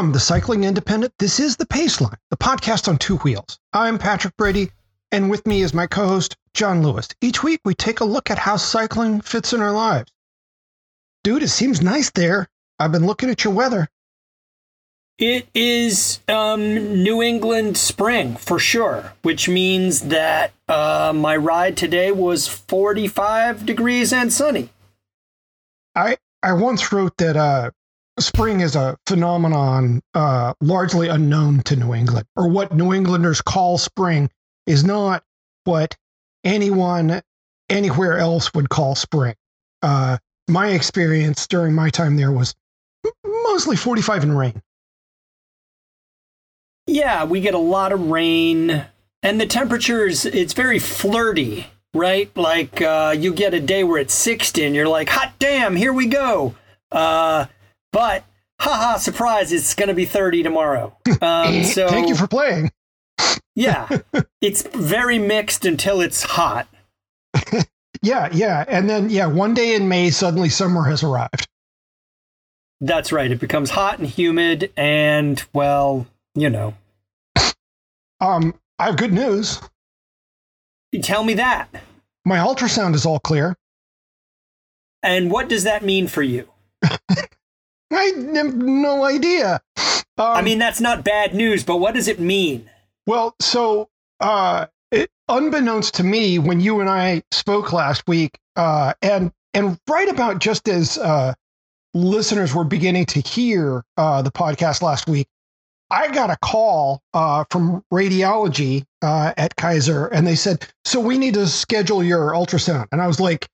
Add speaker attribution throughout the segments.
Speaker 1: From the Cycling Independent, this is The Paceline, the podcast on two wheels. I'm Patrick Brady, and with me is my co host, John Lewis. Each week, we take a look at how cycling fits in our lives. Dude, it seems nice there. I've been looking at your weather.
Speaker 2: It is um, New England spring for sure, which means that uh, my ride today was 45 degrees and sunny.
Speaker 1: I I once wrote that uh, spring is a phenomenon uh, largely unknown to New England, or what New Englanders call spring is not what anyone anywhere else would call spring. Uh, my experience during my time there was mostly 45 and rain.
Speaker 2: Yeah, we get a lot of rain, and the temperatures, it's very flirty, right? Like uh, you get a day where it's 60 and you're like, hot damn, here we go. Uh, but haha, surprise, it's going to be 30 tomorrow.
Speaker 1: Um, so thank you for playing.
Speaker 2: yeah, it's very mixed until it's hot.
Speaker 1: yeah, yeah, and then yeah, one day in May, suddenly summer has arrived.
Speaker 2: That's right. It becomes hot and humid, and well, you know.
Speaker 1: Um, I have good news.
Speaker 2: You tell me that.
Speaker 1: My ultrasound is all clear.
Speaker 2: And what does that mean for you?
Speaker 1: I have no idea.
Speaker 2: Um, I mean, that's not bad news, but what does it mean?
Speaker 1: Well, so uh, it, unbeknownst to me, when you and I spoke last week, uh, and and right about just as uh, listeners were beginning to hear uh, the podcast last week, I got a call uh, from radiology uh, at Kaiser, and they said, "So we need to schedule your ultrasound." And I was like,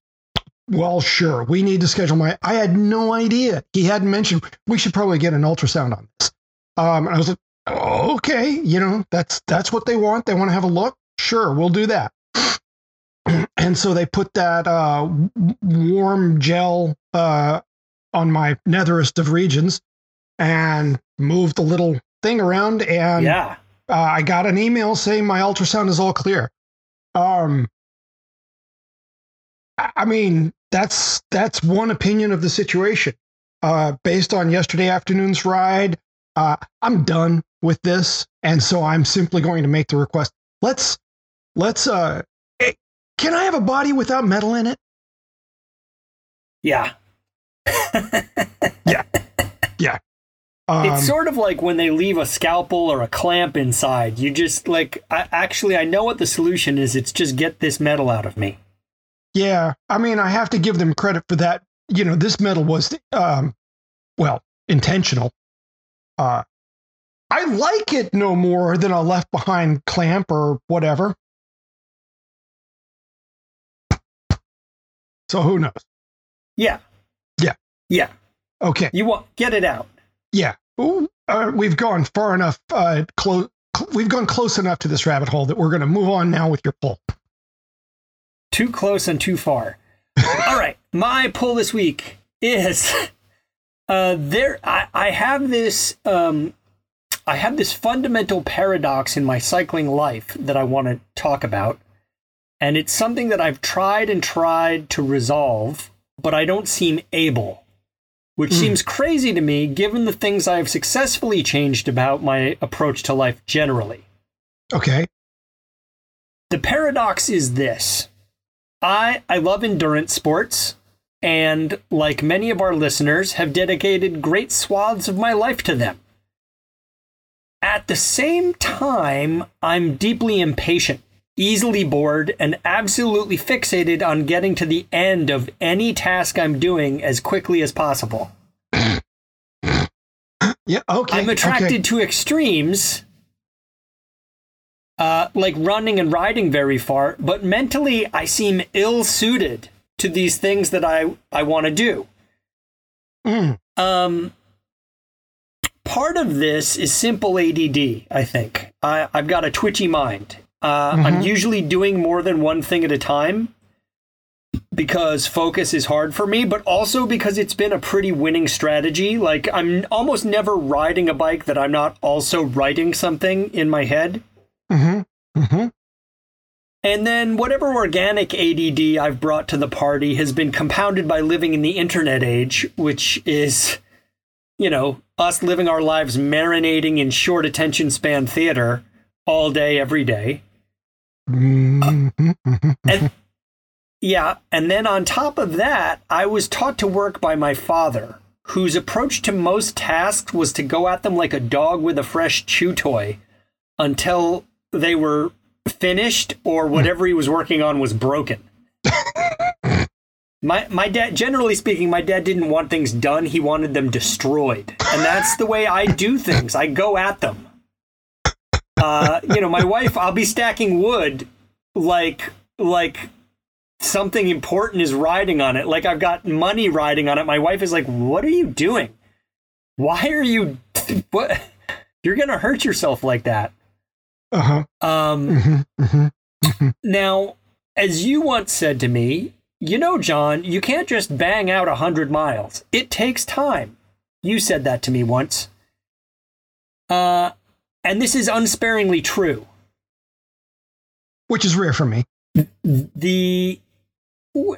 Speaker 1: well, sure. We need to schedule my. I had no idea. He hadn't mentioned we should probably get an ultrasound on this. Um, I was like, oh, okay, you know, that's that's what they want. They want to have a look. Sure, we'll do that. and so they put that uh, warm gel uh, on my netherest of regions and moved the little thing around. And
Speaker 2: yeah,
Speaker 1: uh, I got an email saying my ultrasound is all clear. Um, I mean, that's that's one opinion of the situation. Uh, based on yesterday afternoon's ride, uh, I'm done with this, and so I'm simply going to make the request. Let's let's. Uh, eh, can I have a body without metal in it?
Speaker 2: Yeah.
Speaker 1: yeah. Yeah.
Speaker 2: Um, it's sort of like when they leave a scalpel or a clamp inside. You just like, I, actually, I know what the solution is. It's just get this metal out of me.
Speaker 1: Yeah, I mean, I have to give them credit for that. You know, this metal was, um, well, intentional. Uh, I like it no more than a left behind clamp or whatever. So who knows?
Speaker 2: Yeah.
Speaker 1: Yeah.
Speaker 2: Yeah.
Speaker 1: Okay.
Speaker 2: You want get it out.
Speaker 1: Yeah. Ooh, uh, we've gone far enough. Uh, close. Cl- we've gone close enough to this rabbit hole that we're going to move on now with your pull
Speaker 2: too close and too far. All right, my pull this week is uh, there. I, I have this. Um, I have this fundamental paradox in my cycling life that I want to talk about, and it's something that I've tried and tried to resolve, but I don't seem able. Which mm. seems crazy to me, given the things I've successfully changed about my approach to life generally.
Speaker 1: Okay.
Speaker 2: The paradox is this I I love endurance sports and like many of our listeners have dedicated great swaths of my life to them. At the same time, I'm deeply impatient, easily bored, and absolutely fixated on getting to the end of any task I'm doing as quickly as possible.
Speaker 1: yeah, okay.
Speaker 2: I'm attracted
Speaker 1: okay.
Speaker 2: to extremes uh, like running and riding very far, but mentally I seem ill suited to these things that I, I want to do.
Speaker 1: Mm.
Speaker 2: Um, part of this is simple ADD, I think. I, I've got a twitchy mind. Uh, I'm
Speaker 1: Mhm.
Speaker 2: usually doing more than one thing at a time because focus is hard for me, but also because it's been a pretty winning strategy. Like, I'm almost never riding a bike that I'm not also writing something in my head.
Speaker 1: Hmm hmm
Speaker 2: And then whatever organic ADD I've brought to the party has been compounded by living in the internet age, which is, you know, us living our lives marinating in short attention span theater all day, every day.
Speaker 1: hmm
Speaker 2: And yeah, and then on top of that, I was taught to work by my father, whose approach to most tasks was to go at them like a dog with a fresh chew toy until they were finished or whatever he was working on was broken. My my dad generally speaking, my dad didn't want things done, he wanted them destroyed. And that's the way I do things. I go at them. Uh, you know, my wife, I'll be stacking wood like like something important is riding on it. Like I've got money riding on it. My wife is like, "What are you doing? Why are you what you're going to hurt yourself like that?"
Speaker 1: Uh-huh.
Speaker 2: Um
Speaker 1: hmm hmm
Speaker 2: now, as you once said to me, you know, John, you can't just bang out a 100 miles. It takes time. You said that to me once. Uh and this is unsparingly true.
Speaker 1: Which is rare for me.
Speaker 2: the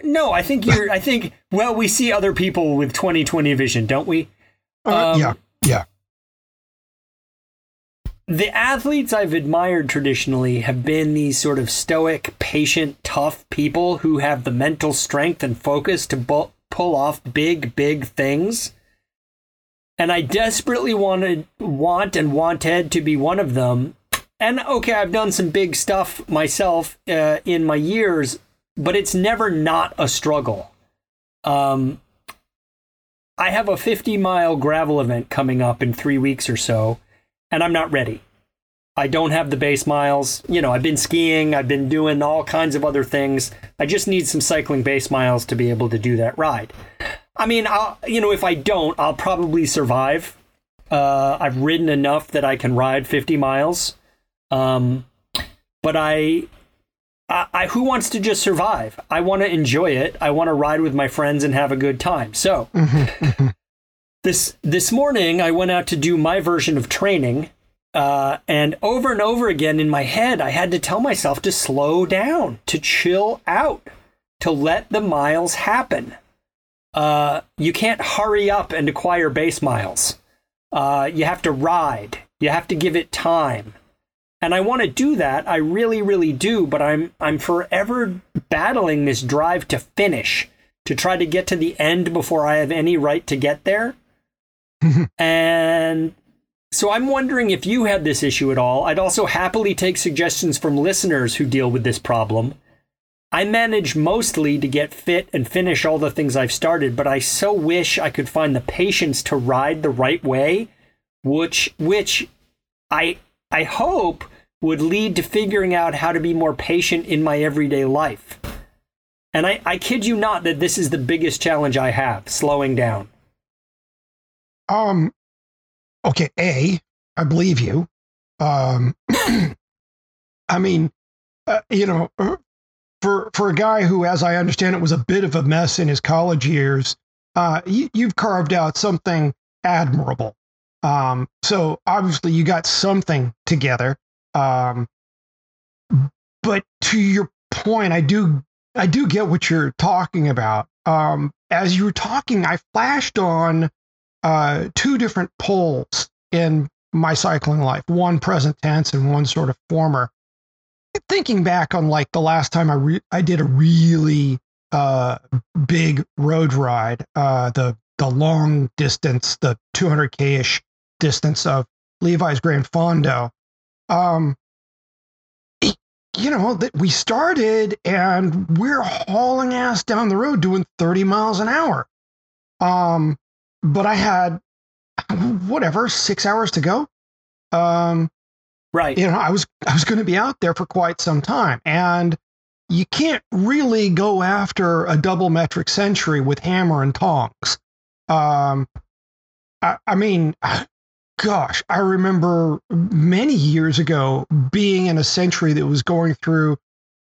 Speaker 2: no i think you're i think well we see other people with 2020 vision don't we
Speaker 1: Uh,
Speaker 2: Um,
Speaker 1: yeah. Yeah.
Speaker 2: The athletes i've admired traditionally have been these sort of stoic patient tough people who have the mental strength and focus to bu- pull off big big things. And i desperately wanted want and wanted to be one of them. And okay i've done some big stuff myself uh, in my years but it's never not a struggle. Um, i have a 50 mile gravel event coming up in three weeks or so and I'm not ready. I don't have the base miles. You know, I've been skiing, I've been doing all kinds of other things. I just need some cycling base miles to be able to do that ride. I mean, I'll, you know, if I don't, I'll probably survive. Uh, I've ridden enough that I can ride 50 miles. Um, but I, I, I, who wants to just survive? I want to enjoy it. I want to ride with my friends and have a good time. So, this this morning I went out to do my version of training, uh, and over and over again in my head I had to tell myself to slow down, to chill out, to let the miles happen. Uh, you can't hurry up and acquire base miles. Uh, you have to ride. You have to give it time. And I want to do that. I really, really do. But I'm I'm forever battling this drive to finish, to try to get to the end before I have any right to get there. and so I'm wondering if you had this issue at all. I'd also happily take suggestions from listeners who deal with this problem. I manage mostly to get fit and finish all the things I've started, but I so wish I could find the patience to ride the right way, which which I I hope would lead to figuring out how to be more patient in my everyday life. And I, I kid you not that this is the biggest challenge I have, slowing down.
Speaker 1: Um, okay, A, I believe you. Um, I mean, uh, you know, uh, for for a guy who, as I understand it, was a bit of a mess in his college years, uh, you, you've carved out something admirable. Um, so obviously, you got something together. Um, but to your point, I do I do get what you're talking about. Um, as you were talking, I flashed on uh, two different poles in my cycling life one present tense and one sort of former. Thinking back on like the last time i re- i did a really uh big road ride uh the the long distance the 200k ish distance of levi's grand fondo um you know that we started and we're hauling ass down the road doing 30 miles an hour. Um but I had whatever six hours to go. Um,
Speaker 2: Right.
Speaker 1: You know, I was I was going to be out there for quite some time, and you can't really go after a double metric century with hammer and tongs. Um, I, I mean, gosh, I remember many years ago being in a century that was going through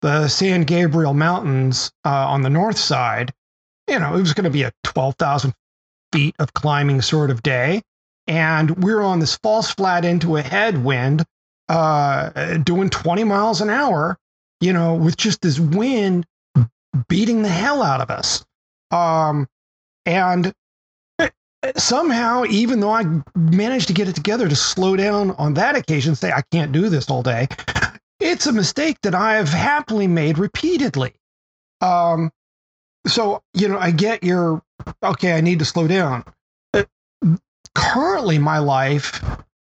Speaker 1: the San Gabriel Mountains uh, on the north side. You know, it was going to be a 12,000 feet of climbing sort of day. And we are on this false flat into a headwind, uh, doing 20 miles an hour, you know, with just this wind beating the hell out of us. Um, and somehow, even though I managed to get it together to slow down on that occasion, say, I can't do this all day, it's a mistake that I've happily made repeatedly. Um, so, you know, I get your, okay, I need to slow down. Currently, my life,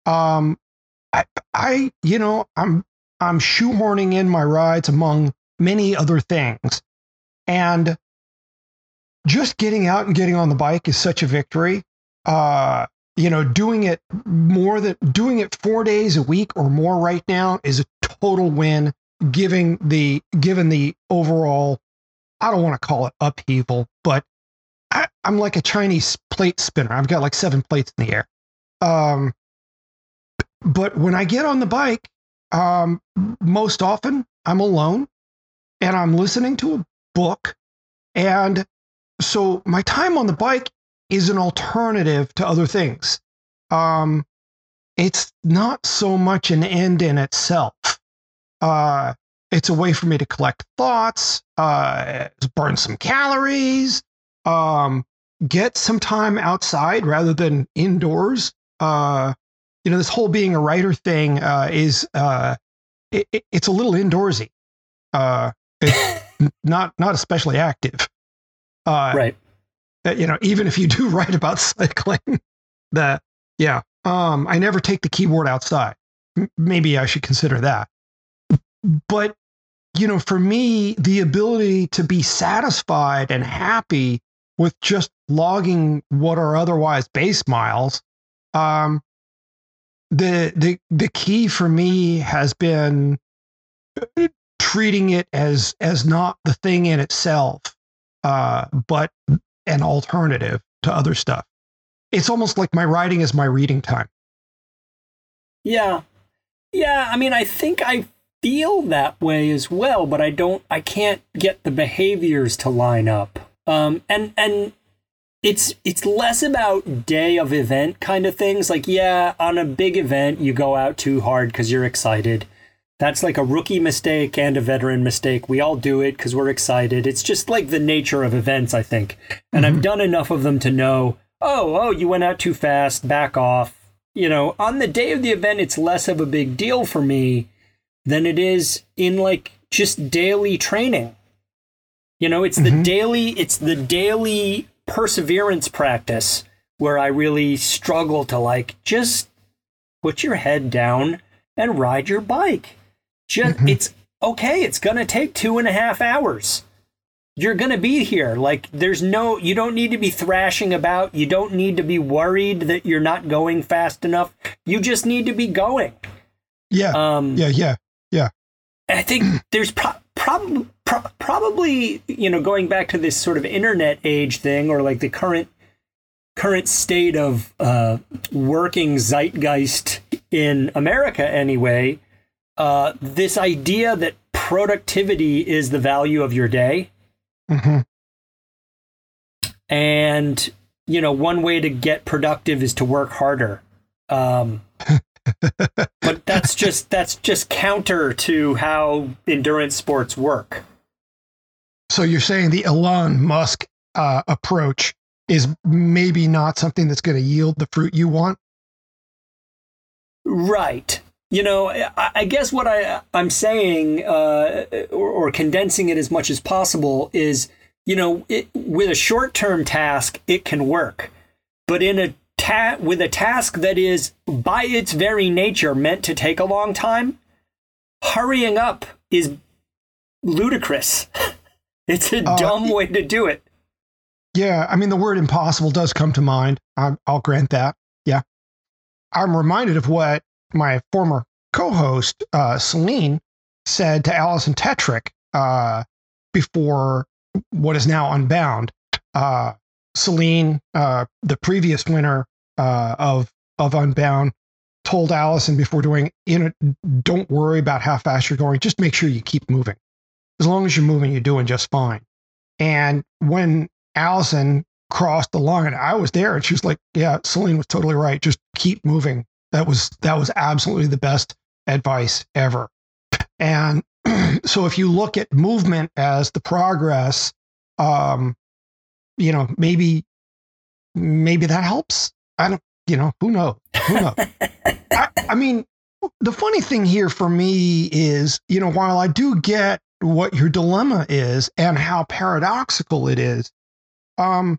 Speaker 1: um, I, I, you know, I'm, I'm shoehorning in my rides among many other things. And just getting out and getting on the bike is such a victory. Uh, you know, doing it more than doing it four days a week or more right now is a total win. Giving the given the overall, I don't want to call it upheaval, but I, am like a Chinese plate spinner. I've got like seven plates in the air. Um, but when I get on the bike, um, most often I'm alone and I'm listening to a book and so my time on the bike is an alternative to other things. Um, it's not so much an end in itself. Uh, it's a way for me to collect thoughts, uh, burn some calories, um, get some time outside rather than indoors. Uh, you know, this whole being a writer thing uh, is uh, it, it's a little indoorsy. Uh, it's not not especially active.
Speaker 2: Uh, right.
Speaker 1: You know, even if you do write about cycling, that yeah, um, I never take the keyboard outside. M- maybe I should consider that. But you know, for me, the ability to be satisfied and happy with just logging what are otherwise base miles, um, the the the key for me has been treating it as as not the thing in itself, uh, but an alternative to other stuff. It's almost like my writing is my reading time.
Speaker 2: Yeah. Yeah, I mean I think I feel that way as well, but I don't I can't get the behaviors to line up. Um and and it's it's less about day of event kind of things. Like yeah, on a big event you go out too hard cuz you're excited. That's like a rookie mistake and a veteran mistake. We all do it because we're excited. It's just like the nature of events, I think. And mm-hmm. I've done enough of them to know, oh, oh, you went out too fast, back off. You know, on the day of the event, it's less of a big deal for me than it is in like just daily training. You know, it's mm-hmm. the daily, it's the daily perseverance practice where I really struggle to like just put your head down and ride your bike. Just mm-hmm. it's okay. It's gonna take two and a half hours. You're gonna be here. Like there's no. You don't need to be thrashing about. You don't need to be worried that you're not going fast enough. You just need to be going.
Speaker 1: Yeah. Um, yeah. Yeah. Yeah.
Speaker 2: I think there's pro- prob- pro- probably you know going back to this sort of internet age thing or like the current current state of uh, working zeitgeist in America anyway uh, this idea that productivity is the value of your day. Mm-hmm. And, you know, one way to get productive is to work harder. Um, but that's just that's just counter to how endurance sports work.
Speaker 1: So you're saying the Elon Musk uh, approach is maybe not something that's going to yield the fruit you want?
Speaker 2: Right you know, I, guess what I I'm saying, uh, or, or, condensing it as much as possible, is you know, it, with a short term task, it can work, but in a ta- with a task that is by its very nature meant to take a long time, hurrying up is ludicrous. it's a uh, dumb way to do it.
Speaker 1: Yeah, I mean, the word impossible does come to mind. i I'll grant that. Yeah. I'm reminded of what my former co-host uh, Selene said to Alison Tetrick uh, before what is now Unbound. Uh, Selene, uh, the previous winner uh, of of Unbound, told Alison before doing, you know, don't worry about how fast you're going. Just make sure you keep moving. As long as you're moving, you're doing just fine. And when Alison crossed the line, I was there, and she was like, "Yeah, Selene was totally right. Just keep moving." That was that was absolutely the best advice ever. And so, if you look at movement as the progress, um, you know, maybe maybe that helps. I don't, you know, who knows? Who knows? I, I mean, the funny thing here for me is, you know, while I do get what your dilemma is and how paradoxical it is, um,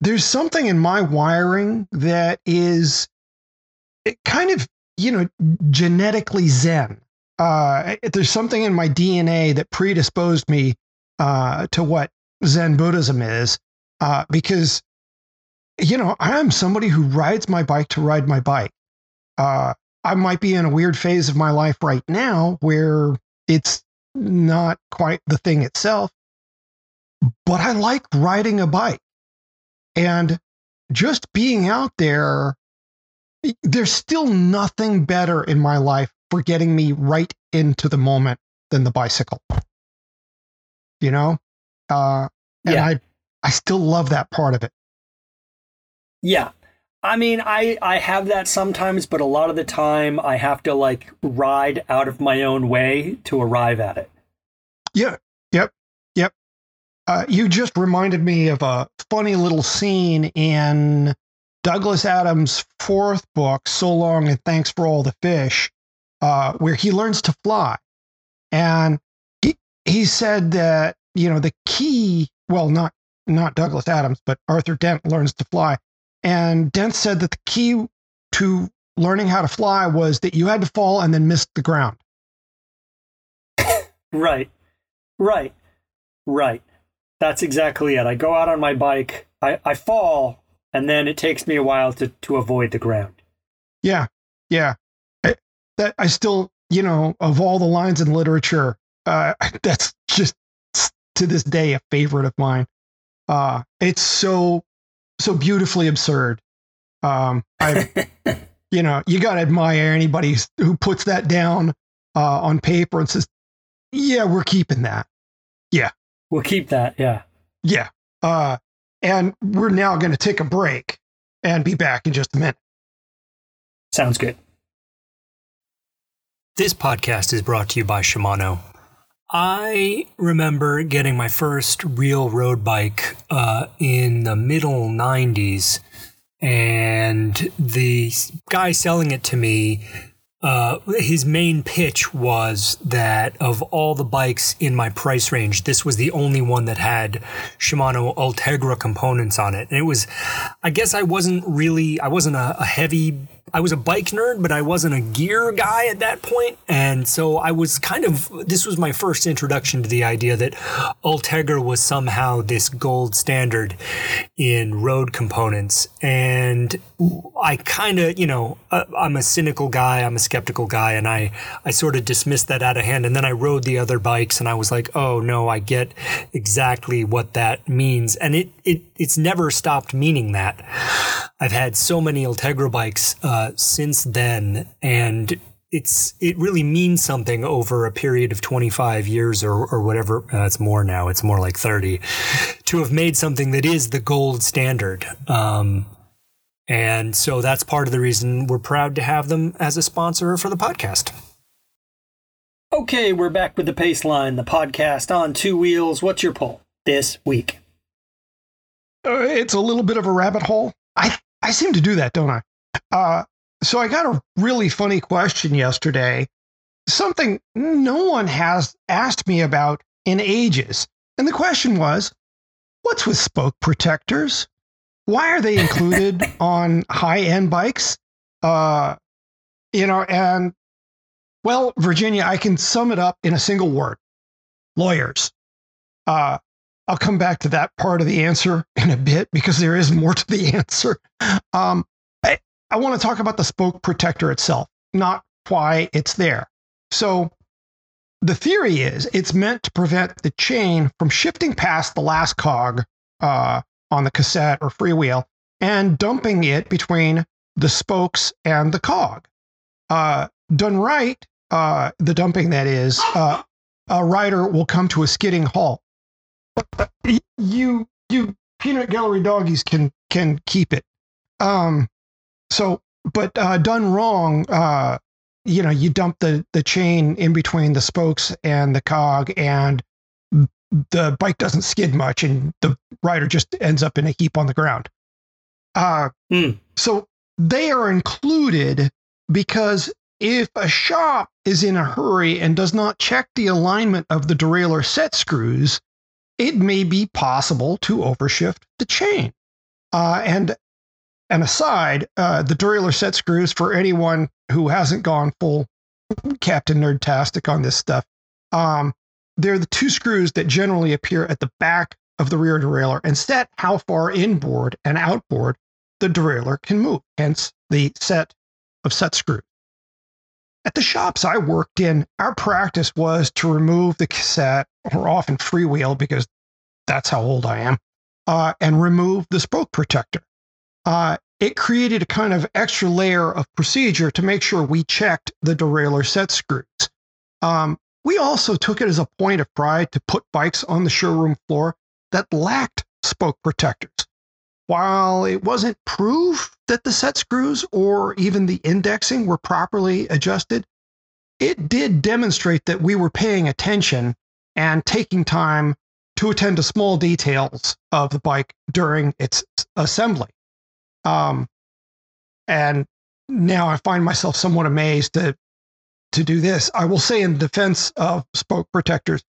Speaker 1: there's something in my wiring that is kind of, you know, genetically zen. Uh, there's something in my DNA that predisposed me uh, to what Zen Buddhism is, uh, because, you know, I'm somebody who rides my bike to ride my bike. Uh, I might be in a weird phase of my life right now where it's not quite the thing itself, but I like riding a bike. And just being out there, there's still nothing better in my life for getting me right into the moment than the bicycle. You know? Uh, and yeah. I, I still love that part of it.
Speaker 2: Yeah. I mean, I I have that sometimes, but a lot of the time I have to like ride out of my own way to arrive at it.
Speaker 1: Yeah. Yep. Yep. Uh, you just reminded me of a funny little scene in Douglas Adams' fourth book, So Long and Thanks for All the Fish, uh, where he learns to fly, and he he said that you know the key. Well, not not Douglas Adams, but Arthur Dent learns to fly and Dent said that the key to learning how to fly was that you had to fall and then miss the ground.
Speaker 2: right, right, right. That's exactly it. I go out on my bike, I, I fall, and then it takes me a while to, to avoid the ground.
Speaker 1: Yeah, yeah. I, that I still, you know, of all the lines in literature, uh, that's just to this day a favorite of mine. Uh, it's so so beautifully absurd. Um, I, you know, you got to admire anybody who puts that down uh, on paper and says, "Yeah, we're keeping that." Yeah,
Speaker 2: we'll keep that. Yeah,
Speaker 1: yeah. Uh, and we're now going to take a break and be back in just a minute.
Speaker 2: Sounds good. This podcast is brought to you by Shimano. I remember getting my first real road bike uh, in the middle 90s, and the guy selling it to me. Uh, his main pitch was that of all the bikes in my price range, this was the only one that had Shimano Ultegra components on it. And it was, I guess I wasn't really, I wasn't a, a heavy I was a bike nerd, but I wasn't a gear guy at that point. And so I was kind of, this was my first introduction to the idea that Ultegra was somehow this gold standard in road components. And I kind of, you know, uh, I'm a cynical guy, I'm a skeptical guy, and I, I sort of dismissed that out of hand. And then I rode the other bikes and I was like, oh no, I get exactly what that means. And it, it, it's never stopped meaning that. I've had so many Ultegra bikes, uh, uh, since then, and it's it really means something over a period of 25 years or, or whatever. Uh, it's more now. It's more like 30 to have made something that is the gold standard. Um, and so that's part of the reason we're proud to have them as a sponsor for the podcast. Okay, we're back with the Paceline the podcast on two wheels. What's your poll this week?
Speaker 1: Uh, it's a little bit of a rabbit hole. I I seem to do that, don't I? Uh, so I got a really funny question yesterday, something no one has asked me about in ages. And the question was, what's with spoke protectors? Why are they included on high end bikes? Uh, you know, and well, Virginia, I can sum it up in a single word lawyers. Uh, I'll come back to that part of the answer in a bit because there is more to the answer. Um, I want to talk about the spoke protector itself, not why it's there. So the theory is it's meant to prevent the chain from shifting past the last cog uh, on the cassette or freewheel and dumping it between the spokes and the cog. Uh, done right, uh, the dumping that is, uh, a rider will come to a skidding halt. You you peanut gallery doggies can can keep it. Um, so, but uh, done wrong, uh, you know, you dump the the chain in between the spokes and the cog, and the bike doesn't skid much, and the rider just ends up in a heap on the ground. Uh, mm. So they are included because if a shop is in a hurry and does not check the alignment of the derailleur set screws, it may be possible to overshift the chain. Uh, and an aside, uh, the derailleur set screws for anyone who hasn't gone full Captain Nerdtastic on this stuff, um, they're the two screws that generally appear at the back of the rear derailleur and set how far inboard and outboard the derailleur can move, hence the set of set screws. At the shops I worked in, our practice was to remove the cassette, or often freewheel because that's how old I am, uh, and remove the spoke protector. Uh, it created a kind of extra layer of procedure to make sure we checked the derailleur set screws. Um, we also took it as a point of pride to put bikes on the showroom floor that lacked spoke protectors while it wasn't proof that the set screws or even the indexing were properly adjusted, it did demonstrate that we were paying attention and taking time to attend to small details of the bike during its assembly. Um, and now I find myself somewhat amazed to, to do this. I will say, in defense of spoke protectors,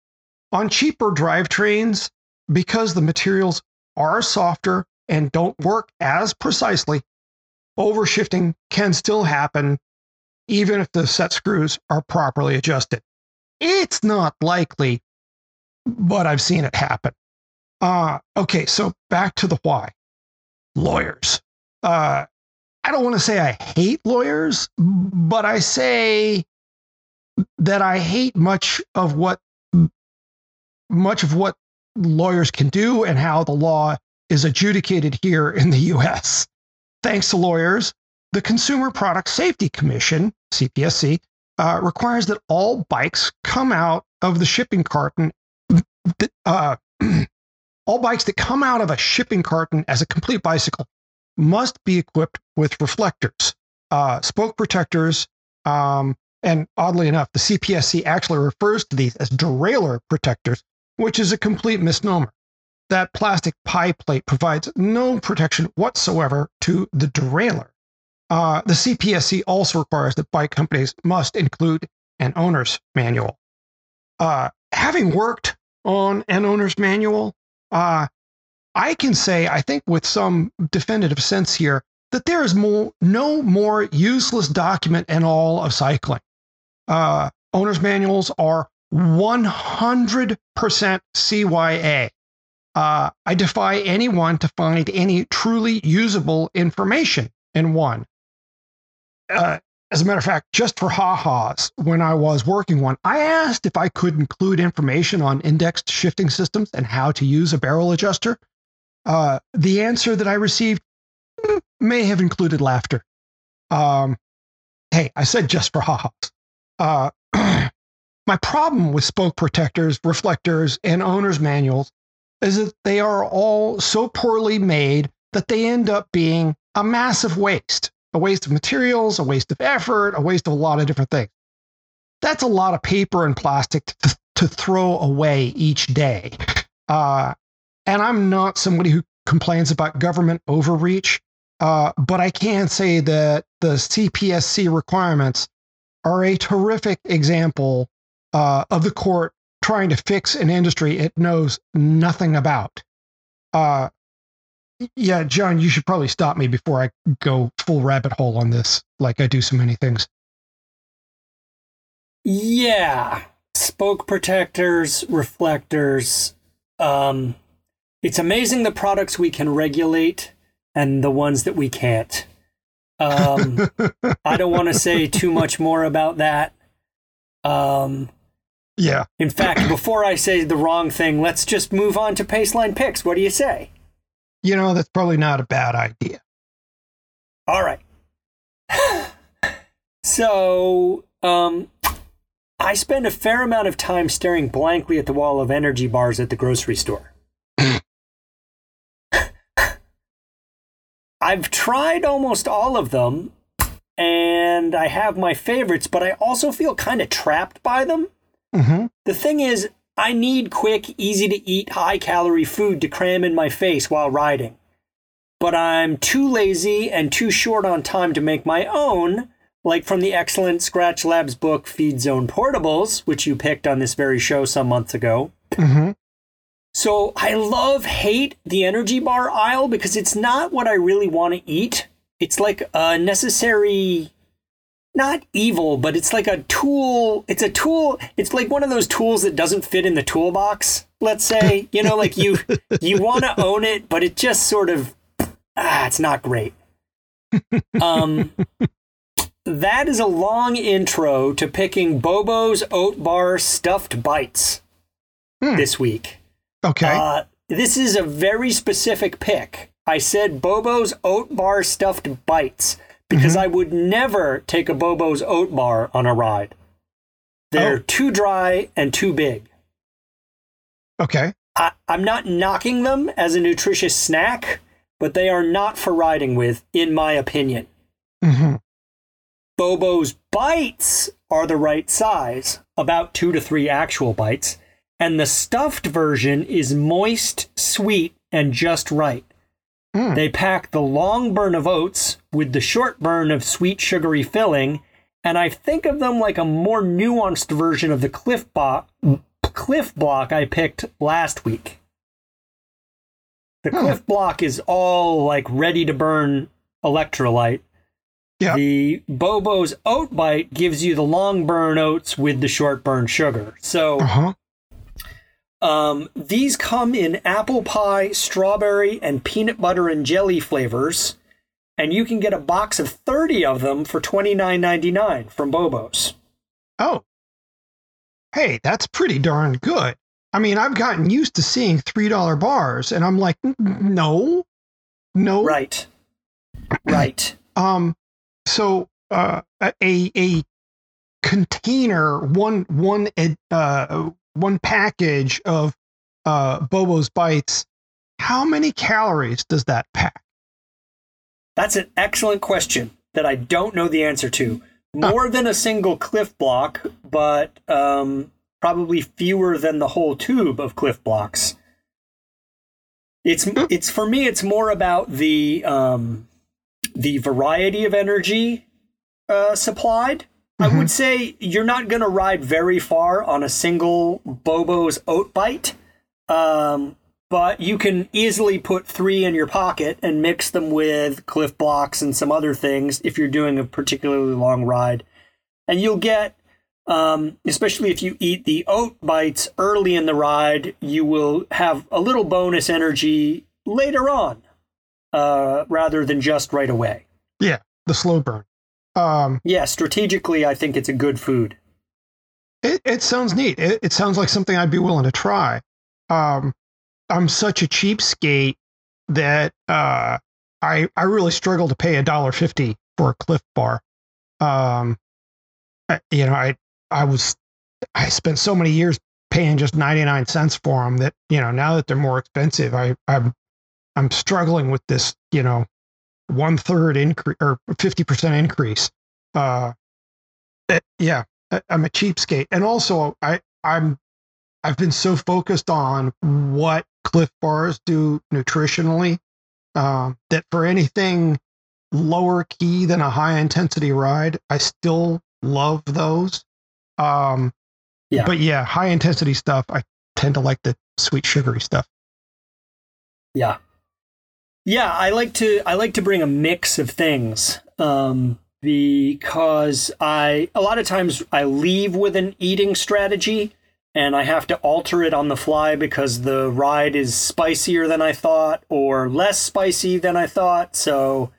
Speaker 1: on cheaper drivetrains, because the materials are softer and don't work as precisely, overshifting can still happen even if the set screws are properly adjusted. It's not likely, but I've seen it happen. Uh, okay, so back to the why. Lawyers. Uh, I don't want to say I hate lawyers, but I say that I hate much of what much of what lawyers can do and how the law is adjudicated here in the US. Thanks to lawyers, the Consumer Product Safety Commission, CPSC, uh, requires that all bikes come out of the shipping carton. Uh, all bikes that come out of a shipping carton as a complete bicycle must be equipped with reflectors, uh, spoke protectors, um, and oddly enough, the CPSC actually refers to these as derailleur protectors, which is a complete misnomer that plastic pie plate provides no protection whatsoever to the derailleur. Uh, the CPSC also requires that bike companies must include an owner's manual. Uh, having worked on an owner's manual, uh, I can say, I think with some definitive sense here, that there is more, no more useless document in all of cycling. Uh, owner's manuals are 100% CYA. Uh, I defy anyone to find any truly usable information in one. Uh, as a matter of fact, just for ha-has, when I was working one, I asked if I could include information on indexed shifting systems and how to use a barrel adjuster. Uh, the answer that I received may have included laughter. Um, hey, I said just for ha-has. Uh, my problem with spoke protectors, reflectors, and owner's manuals is that they are all so poorly made that they end up being a massive waste a waste of materials, a waste of effort, a waste of a lot of different things. That's a lot of paper and plastic to, to throw away each day. Uh, and I'm not somebody who complains about government overreach, uh, but I can say that the CPSC requirements are a terrific example uh, of the court trying to fix an industry it knows nothing about. Uh, yeah, John, you should probably stop me before I go full rabbit hole on this, like I do so many things.
Speaker 2: Yeah, spoke protectors, reflectors. Um, it's amazing the products we can regulate and the ones that we can't. Um, I don't want to say too much more about that. Um,
Speaker 1: yeah.
Speaker 2: in fact, before I say the wrong thing, let's just move on to Paceline picks. What do you say?
Speaker 1: You know, that's probably not a bad idea.
Speaker 2: All right. so, um, I spend a fair amount of time staring blankly at the wall of energy bars at the grocery store. I've tried almost all of them, and I have my favorites, but I also feel kind of trapped by them.
Speaker 1: hmm
Speaker 2: The thing is, I need quick, easy to eat, high calorie food to cram in my face while riding. But I'm too lazy and too short on time to make my own, like from the excellent Skratch Labs book Feed Zone Portables, which you picked on this very show some months ago.
Speaker 1: hmm
Speaker 2: So I love hate the energy bar aisle because it's not what I really want to eat. It's like a necessary not evil, but it's like a tool. It's a tool. It's like one of those tools that doesn't fit in the toolbox. Let's say, you know, like you you want to own it, but it just sort of ah, it's not great. Um, that is a long intro to picking Bobo's Oat Bar stuffed bites
Speaker 1: Hmm.
Speaker 2: this week.
Speaker 1: Okay.
Speaker 2: Uh, this is a very specific pick. I said Bobo's Oat Bar stuffed bites because I would never take a Bobo's Oat Bar on a ride. They're
Speaker 1: Oh.
Speaker 2: too dry and too big.
Speaker 1: okay.
Speaker 2: I, I'm not knocking them as a nutritious snack, but they are not for riding with, in my opinion.
Speaker 1: hmm
Speaker 2: Bobo's bites are the right size, about two to three actual bites, and the stuffed version is moist, sweet, and just right.
Speaker 1: Mm.
Speaker 2: They pack the long burn of oats with the short burn of sweet, sugary filling, and I think of them like a more nuanced version of the Clif Blok, Clif Blok I picked last week. The
Speaker 1: Hmm.
Speaker 2: Clif Blok is all like ready to burn electrolyte.
Speaker 1: Yeah.
Speaker 2: The Bobo's Oat Bite gives you the long burn oats with the short burn sugar. So
Speaker 1: Uh huh.
Speaker 2: Um, these come in apple pie, strawberry, and peanut butter and jelly flavors, and you can get a box of 30 of them for $29.99 from Bobo's.
Speaker 1: Oh. Hey, that's pretty darn good. I mean, I've gotten used to seeing $3 bars and I'm like, no, no.
Speaker 2: Right. Right.
Speaker 1: Um, so, uh, a, a container, one, one, uh, one package of, uh, Bobo's bites. How many calories does that pack?
Speaker 2: That's an excellent question that I don't know the answer to. More than a single clif blok, but um, probably fewer than the whole tube of clif bloks. It's it's for me. It's more about the um, the variety of energy uh, supplied. I would say you're not going to ride very far on a single Bobo's oat bite, um, but you can easily put three in your pocket and mix them with clif bloks and some other things if you're doing a particularly long ride. And you'll get, um, especially if you eat the oat bites early in the ride, you will have a little bonus energy later on uh, rather than just right away.
Speaker 1: Yeah, the slow burn. Um,
Speaker 2: Yeah, strategically, I think it's a good food.
Speaker 1: It, it sounds neat. It, it sounds like something I'd be willing to try. Um, I'm such a cheapskate that uh, I I really struggle to pay a dollar fifty for a Clif Bar. Um, I- you know, I I was I spent so many years paying just ninety nine cents for them that you know now that they're more expensive, I I'm I'm struggling with this you know one third increase or fifty percent increase. Uh, it- yeah, I- I'm a cheapskate, and also I I'm I've been so focused on what Clif Bars do nutritionally um, that for anything lower key than a high intensity ride, I still love those. Um,
Speaker 2: Yeah.
Speaker 1: But yeah, high intensity stuff, I tend to like the sweet sugary stuff.
Speaker 2: Yeah. Yeah, I like to I like to bring a mix of things. Um because I a lot of times I leave with an eating strategy and I have to alter it on the fly because the ride is spicier than I thought or less spicy than I thought. So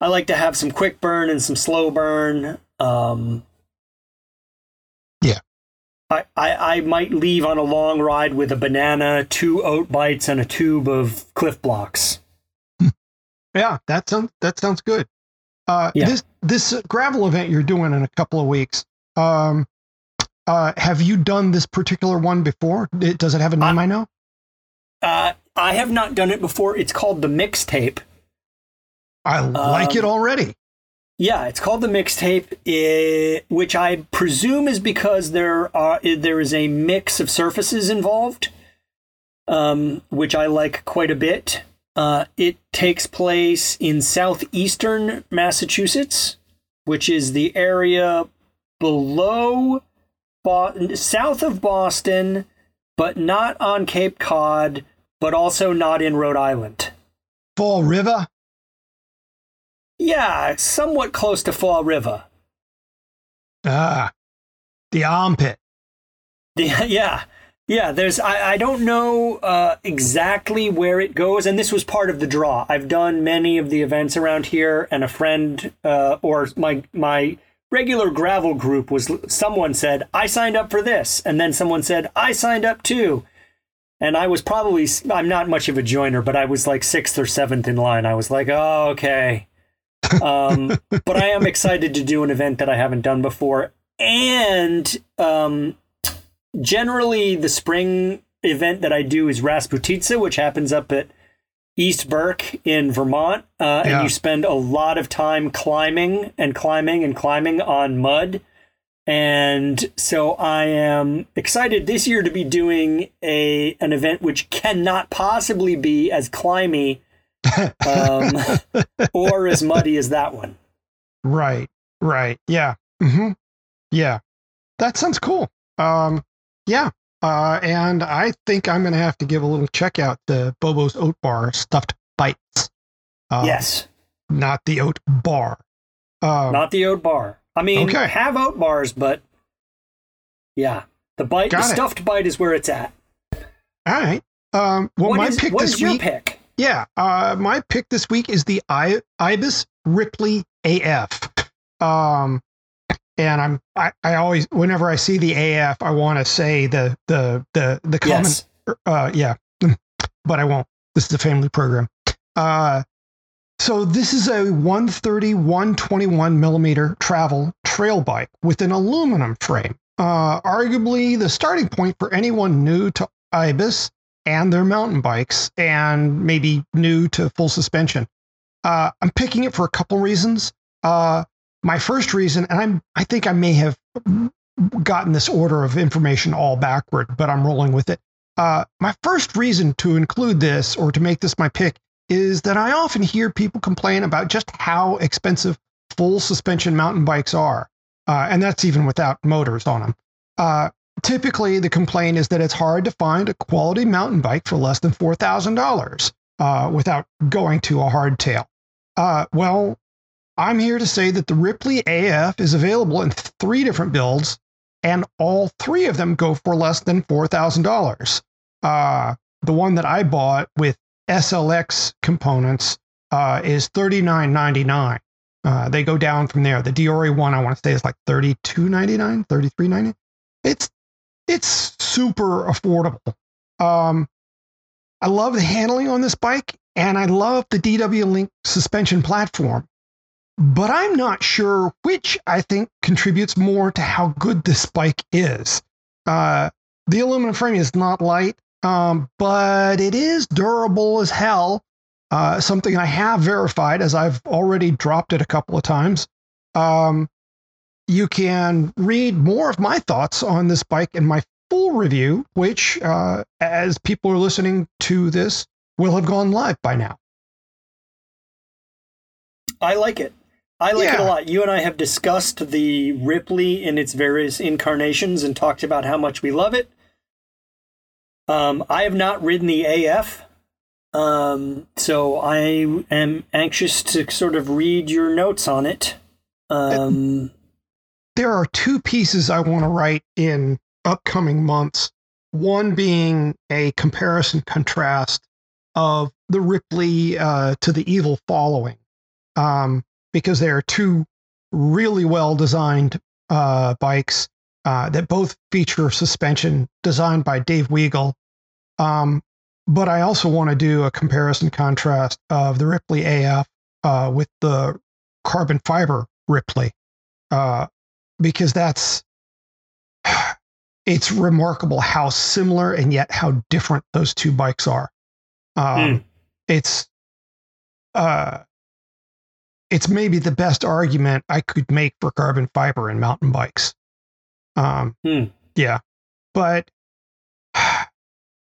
Speaker 2: I like to have some quick burn and some slow burn. Um,
Speaker 1: Yeah.
Speaker 2: I, I, I might leave on a long ride with a banana, two oat bites, and a tube of Clif Bloks.
Speaker 1: Yeah, that sounds that sounds good. Uh,
Speaker 2: Yeah.
Speaker 1: This this gravel event you're doing in a couple of weeks. Um, uh, have you done this particular one before? It- Does it have a name I know?
Speaker 2: Uh, I have not done it before. It's called the mixtape.
Speaker 1: I like it
Speaker 2: um,
Speaker 1: already.
Speaker 2: Yeah, it's called the mixtape, eh, which I presume is because there are eh, there is a mix of surfaces involved, um, which I like quite a bit. Uh, it takes place in southeastern Massachusetts, which is the area below, Bo- south of Boston, but not on Cape Cod, but also not in Rhode Island.
Speaker 1: Fall River.
Speaker 2: Yeah, somewhat close to Fall River.
Speaker 1: Ah, the armpit.
Speaker 2: Yeah, yeah, yeah. There's I, I don't know uh, exactly where it goes, and this was part of the draw. I've done many of the events around here, and a friend uh, or my my regular gravel group was someone said I signed up for this, and then someone said I signed up too, and I was probably I'm not much of a joiner, but I was like sixth or seventh in line. I was like, oh okay. um, but I am excited to do an event that I haven't done before, and um, generally the spring event that I do is Rasputitsa, which happens up at East Burke in Vermont, uh,
Speaker 1: Yeah.
Speaker 2: and you spend a lot of time climbing and climbing and climbing on mud. And so I am excited this year to be doing a an event which cannot possibly be as climby um, or as muddy as that one.
Speaker 1: Right, right. Yeah. hmm Yeah. That sounds cool. Um, yeah. Uh, and I think I'm going to have to give a little check out the Bobo's Oat Bar stuffed bites. Uh,
Speaker 2: yes,
Speaker 1: Not the oat bar. Um,
Speaker 2: not the oat bar. I mean,
Speaker 1: Okay.
Speaker 2: have oat bars, but yeah, the bite, the
Speaker 1: it.
Speaker 2: stuffed bite is where it's at.
Speaker 1: all right. Um, well,
Speaker 2: What
Speaker 1: my
Speaker 2: is-
Speaker 1: pick
Speaker 2: what
Speaker 1: this
Speaker 2: is your
Speaker 1: week.
Speaker 2: pick?
Speaker 1: Yeah. Uh, my pick this week is the I- Ibis Ripley AF. Um, and I'm I, I always whenever I see the AF, I want to say the the the the common
Speaker 2: Yes,
Speaker 1: uh yeah but i won't. This is a family program. Uh so this is a 130 121 millimeter travel trail bike with an aluminum frame. Uh arguably the starting point for anyone new to ibis and their mountain bikes and maybe new to full suspension. Uh i'm picking it for a couple reasons. Uh my first reason and i'm i think i may have gotten this order of information all backward but i'm rolling with it uh, my first reason to include this or to make this my pick is that I often hear people complain about just how expensive full suspension mountain bikes are. Uh, and that's even without motors on them. Uh, typically, the complaint is that it's hard to find a quality mountain bike for less than $4,000 uh, without going to a hardtail. Uh, well, I'm here to say that the Ripley AF is available in three different builds, and all three of them go for less than $4,000 uh, the one that I bought with SLX components uh, is thirty nine ninety nine. Uh, they go down from there. The Deore one I want to say is like $32.99, $33.99. It's, it's super affordable. Um, I love the handling on this bike, and I love the DW Link suspension platform. But I'm not sure which I think contributes more to how good this bike is. Uh, the aluminum frame is not light, um, but it is durable as hell. Uh, something I have verified as I've already dropped it a couple of times. Um, you can read more of my thoughts on this bike in my full review, which, uh, as people are listening to this, will have gone live by now.
Speaker 2: I like it. I like it a lot. You and I have discussed the Ripley in its various incarnations and talked about how much we love it. Um, I have not ridden the AF, um, so I am anxious to sort of read your notes on it. Um,
Speaker 1: there are two pieces I want to write in upcoming months. One being a comparison contrast of the Ripley uh, to the evil following. Um, because they are two really well designed uh, bikes uh, that both feature suspension designed by Dave Weagle. Um, but I also want to do a comparison contrast of the Ripley AF uh, with the carbon fiber Ripley uh, because that's it's remarkable how similar and yet how different those two bikes are. Um, mm. It's uh, it's maybe the best argument I could make for carbon fiber in mountain bikes. Um, hmm. Yeah, but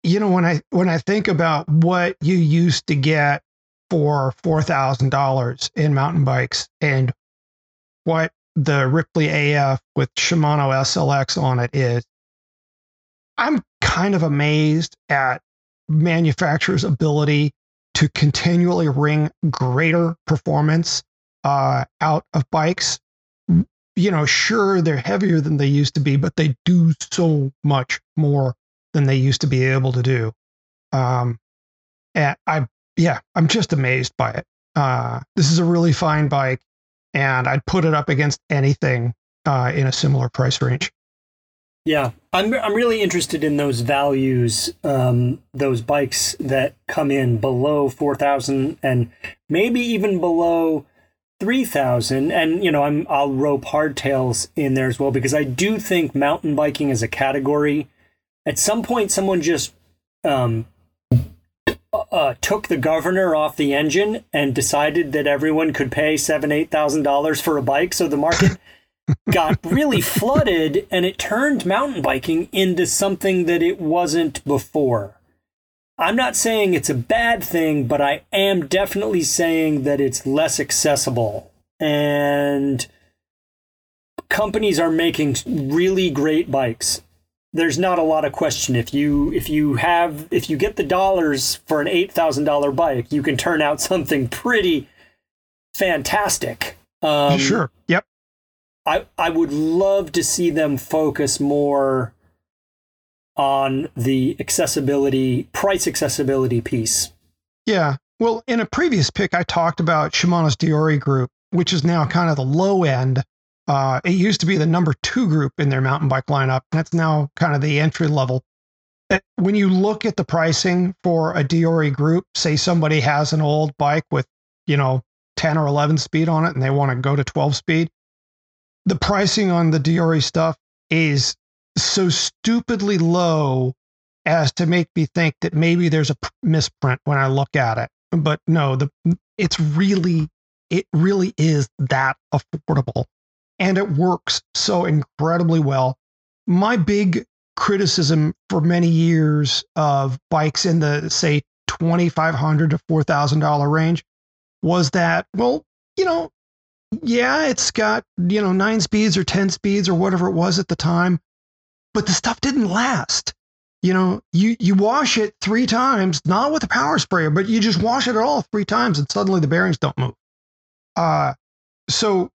Speaker 1: you know when I when I think about what you used to get for four thousand dollars in mountain bikes and what the Ripley AF with Shimano SLX on it is, I'm kind of amazed at manufacturers' ability to continually wring greater performance uh, out of bikes. You know, sure, they're heavier than they used to be, but they do so much more than they used to be able to do. Um, and I, yeah, I'm just amazed by it. Uh, this is a really fine bike, and I'd put it up against anything uh, in a similar price range.
Speaker 2: Yeah, I'm I'm really interested in those values, um, those bikes that come in below four thousand and maybe even below three thousand. And you know, I'm I'll rope hardtails in there as well because I do think mountain biking as a category, at some point, someone just um, uh, took the governor off the engine and decided that everyone could pay seven eight thousand dollars for a bike, so the market got really flooded and it turned mountain biking into something that it wasn't before. I'm not saying it's a bad thing, but I am definitely saying that it's less accessible. And companies are making really great bikes. There's not a lot of question if you if you have if you get the dollars for an $8,000 bike, you can turn out something pretty fantastic.
Speaker 1: Um, sure. Yep.
Speaker 2: I I would love to see them focus more on the accessibility, price accessibility piece.
Speaker 1: Yeah. Well, in a previous pick, I talked about Shimano's Deore group, which is now kind of the low end. Uh, it used to be the number two group in their mountain bike lineup. That's now kind of the entry level. When you look at the pricing for a Deore group, say somebody has an old bike with, you know, 10 or 11 speed on it and they want to go to 12 speed, the pricing on the Deore stuff is so stupidly low as to make me think that maybe there's a misprint when I look at it. But no, the it's really it really is that affordable and it works so incredibly well. My big criticism for many years of bikes in the say 2500 to $4000 range was that well, you know, yeah, it's got, you know, nine speeds or 10 speeds or whatever it was at the time, but the stuff didn't last. You know, you, you wash it three times, not with a power sprayer, but you just wash it all three times and suddenly the bearings don't move. Uh, so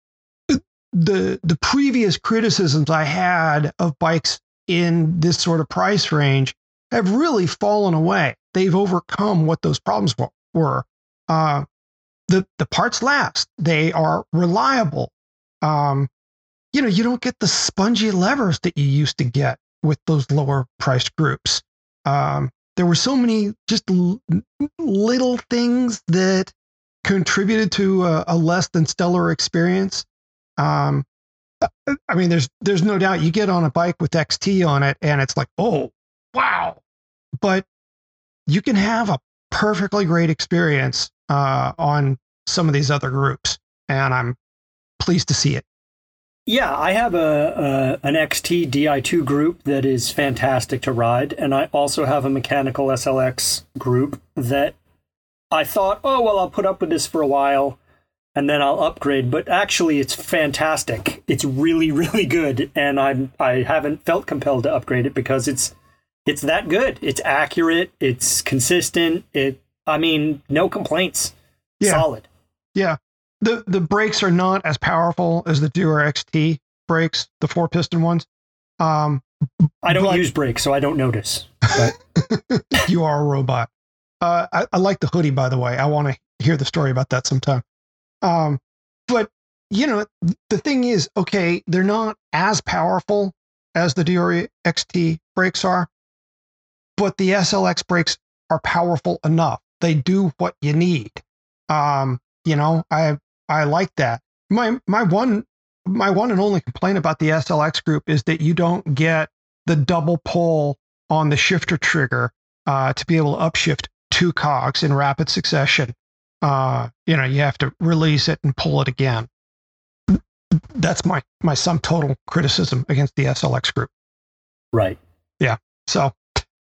Speaker 1: the, the previous criticisms I had of bikes in this sort of price range have really fallen away. They've overcome what those problems were. Uh, the the parts last. They are reliable. Um, you know, you don't get the spongy levers that you used to get with those lower priced groups. Um, there were so many just l- little things that contributed to a, a less than stellar experience. Um, uh, I mean, there's there's no doubt you get on a bike with XT on it, and it's like, oh, wow. But you can have a perfectly great experience uh, on some of these other groups, and I'm pleased to see it.
Speaker 2: Yeah, I have a, a an XT Di2 group that is fantastic to ride, and I also have a mechanical SLX group that I thought, oh well, I'll put up with this for a while, and then I'll upgrade. But actually, it's fantastic. It's really, really good, and I'm I haven't felt compelled to upgrade it because it's it's that good. It's accurate. It's consistent. It I mean, no complaints. Yeah. Solid.
Speaker 1: Yeah. The the brakes are not as powerful as the Deore XT brakes, the four piston ones. Um,
Speaker 2: I don't but, use brakes, so I don't notice.
Speaker 1: you are a robot. Uh, I, I, like the hoodie, by the way. I want to hear the story about that sometime. Um, but you know, the thing is, okay, they're not as powerful as the Deore XT brakes are, but the SLX brakes are powerful enough. They do what you need. Um, you know, I I like that. My my one my one and only complaint about the SLX group is that you don't get the double pull on the shifter trigger uh, to be able to upshift two cogs in rapid succession. Uh, you know, you have to release it and pull it again. That's my my sum total criticism against the SLX group.
Speaker 2: Right.
Speaker 1: Yeah. So,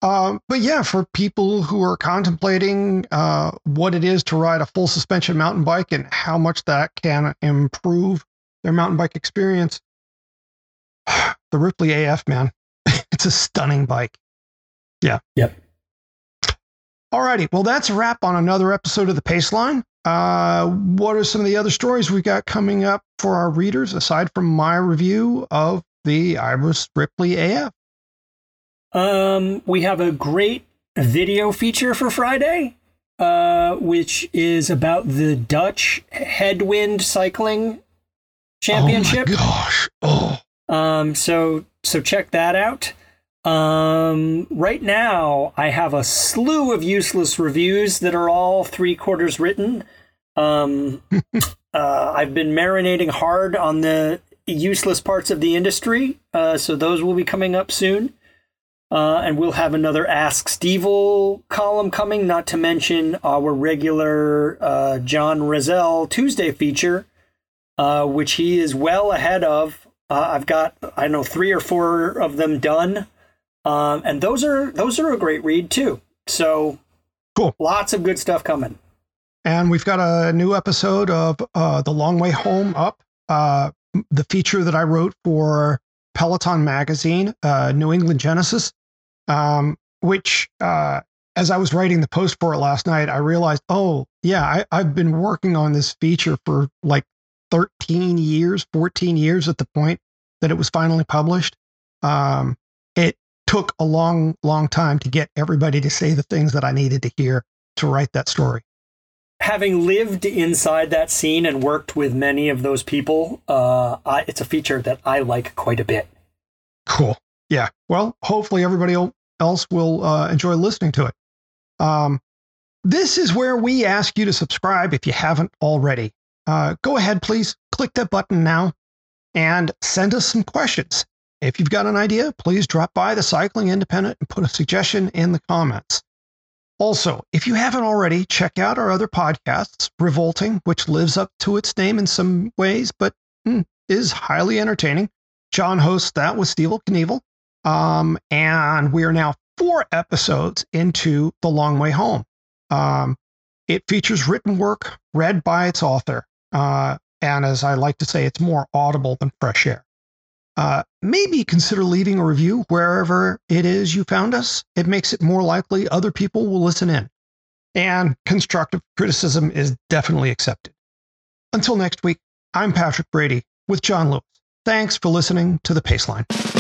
Speaker 1: um, but yeah, for people who are contemplating uh, what it is to ride a full suspension mountain bike and how much that can improve their mountain bike experience, the Ripley AF, man, it's a stunning bike. Yeah.
Speaker 2: Yep.
Speaker 1: Alrighty. Well, that's a wrap on another episode of the Paceline. Uh, what are some of the other stories we got coming up for our readers aside from my review of the Ibis Ripley AF?
Speaker 2: Um, we have a great video feature for Friday, uh, which is about the Dutch headwind cycling championship.
Speaker 1: Oh my gosh! Oh.
Speaker 2: Um, so so check that out. Um, right now, I have a slew of useless reviews that are all three quarters written. Um, uh, I've been marinating hard on the useless parts of the industry, uh, so those will be coming up soon. Uh, and we'll have another Ask Stevil column coming, not to mention our regular uh, John Rizal Tuesday feature, uh, which he is well ahead of. Uh, I've got, I know, three or four of them done. Um, and those are those are a great read too. So
Speaker 1: cool.
Speaker 2: Lots of good stuff coming.
Speaker 1: And we've got a new episode of uh, The Long Way Home up, uh, the feature that I wrote for Peloton Magazine, uh, New England Genesis, um, which, uh, as I was writing the post for it last night, I realized, oh, yeah, I, I've been working on this feature for like 13 years, 14 years at the point that it was finally published. Um, it took a long, long time to get everybody to say the things that I needed to hear to write that story.
Speaker 2: Having lived inside that scene and worked with many of those people, uh, I, it's a feature that I like quite a bit.
Speaker 1: Cool. Yeah. Well, hopefully everybody else will uh, enjoy listening to it. Um, this is where we ask you to subscribe if you haven't already. Uh, go ahead, please click that button now and send us some questions. If you've got an idea, please drop by the Cycling Independent and put a suggestion in the comments. Also, if you haven't already, check out our other podcasts, Revolting, which lives up to its name in some ways, but mm, is highly entertaining. John hosts that with Stevil Kinevil. Um, and we are now four episodes into The Long Way Home. Um, it features written work read by its author. Uh, and as I like to say, it's more audible than fresh air. Uh, maybe consider leaving a review wherever it is you found us. It makes it more likely other people will listen in. And constructive criticism is definitely accepted. Until next week, I'm Patrick Brady with John Lewis. Thanks for listening to The Paceline.